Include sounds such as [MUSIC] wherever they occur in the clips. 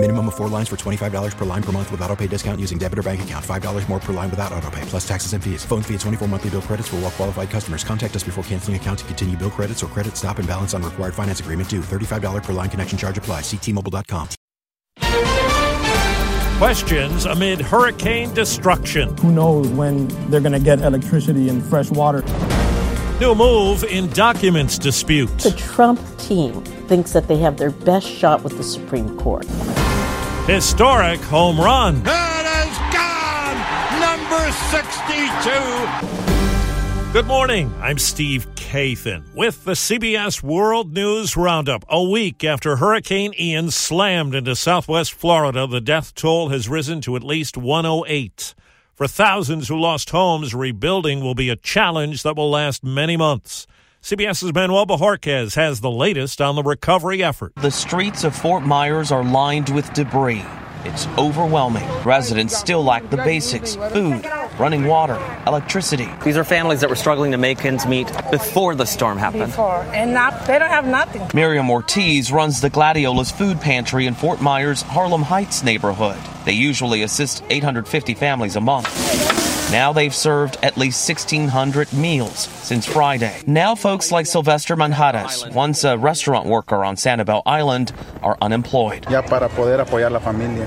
Minimum of four lines for $25 per line per month with auto pay discount using debit or bank account. $5 more per line without auto pay, plus taxes and fees. Phone fee at 24 monthly bill credits for all well qualified customers. Contact us before canceling account to continue bill credits or credit stop and balance on required finance agreement due. $35 per line connection charge apply. Ctmobile.com. Questions amid hurricane destruction. Who knows when they're going to get electricity and fresh water? New move in documents dispute. The Trump team thinks that they have their best shot with the Supreme Court. Historic home run. It is gone! Number 62. Good morning. I'm Steve Kathan with the CBS World News Roundup. A week after Hurricane Ian slammed into southwest Florida, the death toll has risen to at least 108. For thousands who lost homes, rebuilding will be a challenge that will last many months. CBS's Manuel Bojorquez has the latest on the recovery effort. The streets of Fort Myers are lined with debris. It's overwhelming. Residents still lack the basics food, running water, electricity. These are families that were struggling to make ends meet before the storm happened. Before, and not, they don't have nothing. Miriam Ortiz runs the Gladiolus Food Pantry in Fort Myers' Harlem Heights neighborhood. They usually assist 850 families a month. Now they've served at least 1,600 meals since Friday. Now folks like Sylvester Manjares, once a restaurant worker on Sanibel Island, are unemployed. Ya para poder apoyar la familia.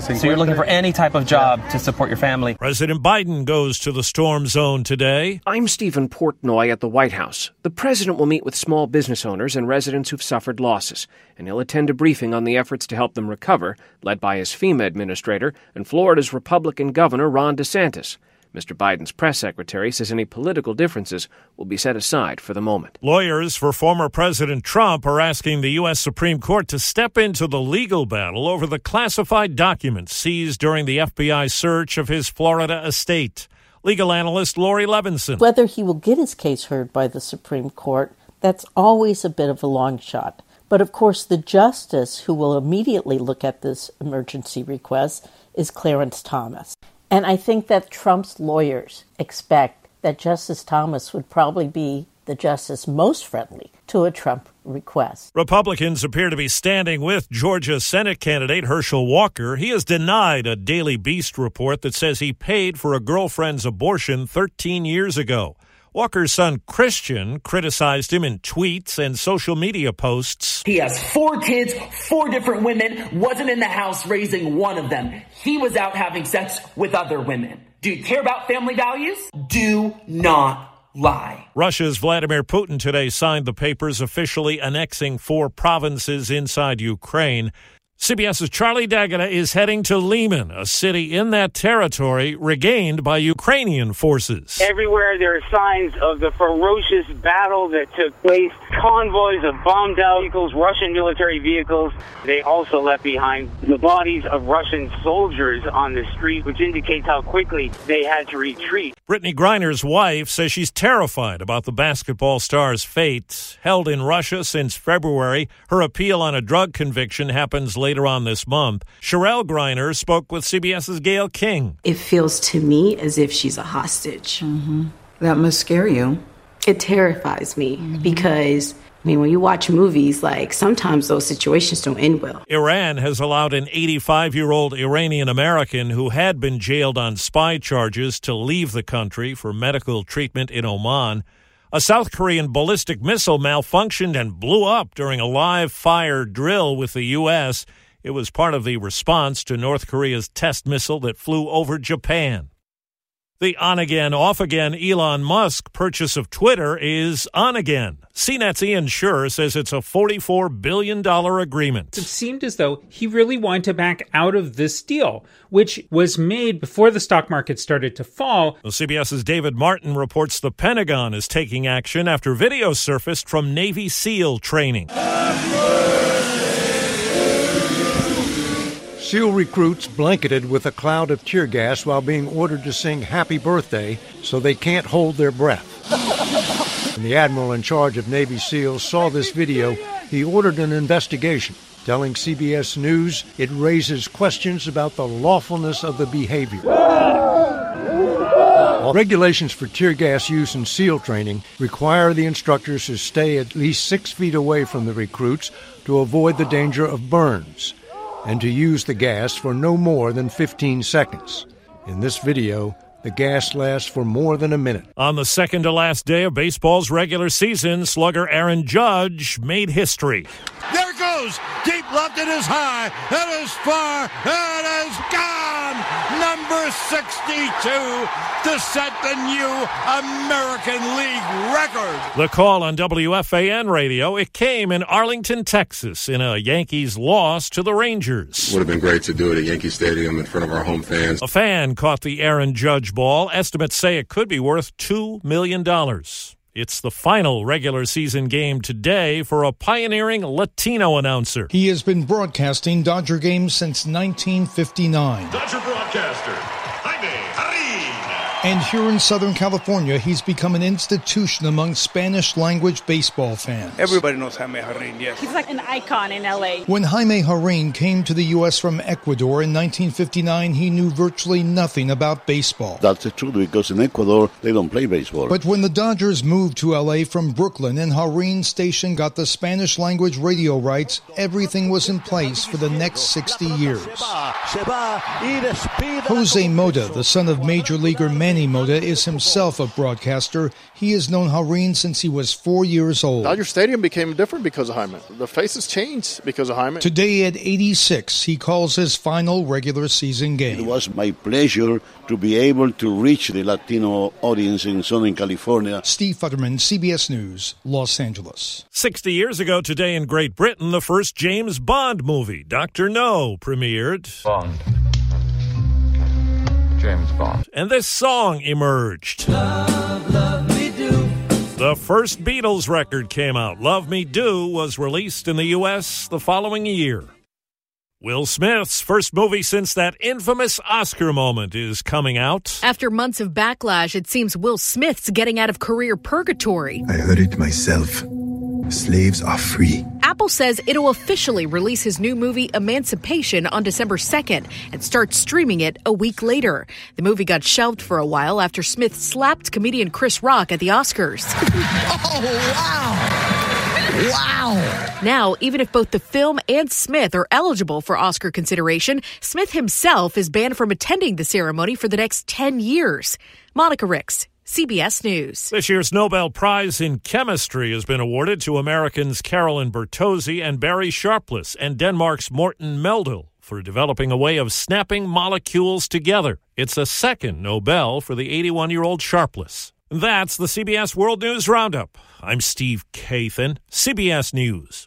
So you're looking for any type of job to support your family. President Biden goes to the storm zone today. I'm Stephen Portnoy at the White House. The president will meet with small business owners and residents who've suffered losses, and he'll attend a briefing on the efforts to help them recover, led by his FEMA administrator and Florida's Republican Governor Ron DeSantis. Mr. Biden's press secretary says any political differences will be set aside for the moment. Lawyers for former President Trump are asking the U.S. Supreme Court to step into the legal battle over the classified documents seized during the FBI search of his Florida estate. Legal analyst Laurie Levenson. Whether he will get his case heard by the Supreme Court, that's always a bit of a long shot. But of course, the justice who will immediately look at this emergency request is Clarence Thomas. And I think that Trump's lawyers expect that Justice Thomas would probably be the justice most friendly to a Trump request. Republicans appear to be standing with Georgia Senate candidate Herschel Walker. He has denied a Daily Beast report that says he paid for a girlfriend's abortion 13 years ago. Walker's son Christian criticized him in tweets and social media posts. He has four kids, four different women, wasn't in the house raising one of them. He was out having sex with other women. Do you care about family values? Do not lie. Russia's Vladimir Putin today signed the papers officially annexing four provinces inside Ukraine. CBS's Charlie D'Agata is heading to Lyman, a city in that territory regained by Ukrainian forces. Everywhere there are signs of the ferocious battle that took place. Convoys of bombed out vehicles, Russian military vehicles. They also left behind the bodies of Russian soldiers on the street, which indicates how quickly they had to retreat. Brittney Griner's wife says she's terrified about the basketball star's fate. Held in Russia since February, her appeal on a drug conviction happens later later on this month. Cherelle Griner spoke with CBS's Gayle King. It feels to me as if she's a hostage. Mm-hmm. That must scare you. It terrifies me mm-hmm. because I mean, when you watch movies, like sometimes those situations don't end well. Iran has allowed an 85 year old Iranian American who had been jailed on spy charges to leave the country for medical treatment in Oman. A South Korean ballistic missile malfunctioned and blew up during a live fire drill with the U.S. It was part of the response to North Korea's test missile that flew over Japan. The on again, off again Elon Musk purchase of Twitter is on again. CNET's Ian Sherr says it's a $44 billion agreement. It seemed as though he really wanted to back out of this deal, which was made before the stock market started to fall. Well, CBS's David Martin reports the Pentagon is taking action after video surfaced from Navy SEAL training. SEAL recruits blanketed with a cloud of tear gas while being ordered to sing Happy Birthday so they can't hold their breath. [LAUGHS] When the admiral in charge of Navy SEALs saw this video, he ordered an investigation. telling CBS News it raises questions about the lawfulness of the behavior. [LAUGHS] Regulations for tear gas use in SEAL training require the instructors to stay at least six feet away from the recruits to avoid the danger of burns and to use the gas for no more than 15 seconds. In this video, the gas lasts for more than a minute. On the second to last day of baseball's regular season, slugger Aaron Judge made history. There it goes. Deep left. It is high. It is far. It is gone. Number 62 to set the new American League record. The call on WFAN radio, it came in Arlington, Texas, in a Yankees loss to the Rangers. Would have been great to do it at Yankee Stadium in front of our home fans. A fan caught the Aaron Judge ball. Estimates say it could be worth $2 million. It's the final regular season game today for a pioneering Latino announcer. He has been broadcasting Dodger games since 1959. Dodger broadcaster, Jaime Jarrín. And here in Southern California, he's become an institution among Spanish language baseball fans. Everybody knows Jaime Jarrín, yes. He's like an icon in LA. When Jaime Jarrín came to the U.S. from Ecuador in 1959, he knew virtually nothing about baseball. That's the truth because in Ecuador, they don't play baseball. But when the Dodgers moved to L.A. from Brooklyn and Jarrín station got the Spanish language radio rights, everything was in place for the next 60 years. Jose Mota, the son of Major Leaguer Manny Mota, is himself a broadcaster. He has known Jarrín since he was four years old. Dodger Stadium became different because of Jaime. The faces changed because of Jaime. Today at 86, he calls his final regular season game. It was my pleasure to be able to reach the Latino audience in Southern California. Steve Futterman, CBS News, Los Angeles. 60 years ago today in Great Britain, the first James Bond movie, Dr. No, premiered. Bond. James Bond. And this song emerged. Love, love the first Beatles record came out. Love Me Do was released in the U.S. the following year. Will Smith's first movie since that infamous Oscar moment is coming out. After months of backlash, it seems Will Smith's getting out of career purgatory. I heard it myself. Slaves are free. Apple says it'll officially release his new movie Emancipation on December 2nd and start streaming it a week later. The movie got shelved for a while after Smith slapped comedian Chris Rock at the Oscars. [LAUGHS] oh, wow. Wow. Now, even if both the film and Smith are eligible for Oscar consideration, Smith himself is banned from attending the ceremony for the next 10 years. Monica Ricks, CBS News. This year's Nobel Prize in Chemistry has been awarded to Americans Carolyn Bertozzi and Barry Sharpless and Denmark's Morten Meldal for developing a way of snapping molecules together. It's a second Nobel for the 81 year old Sharpless. That's the CBS World News Roundup. I'm Steve Kathan, CBS News.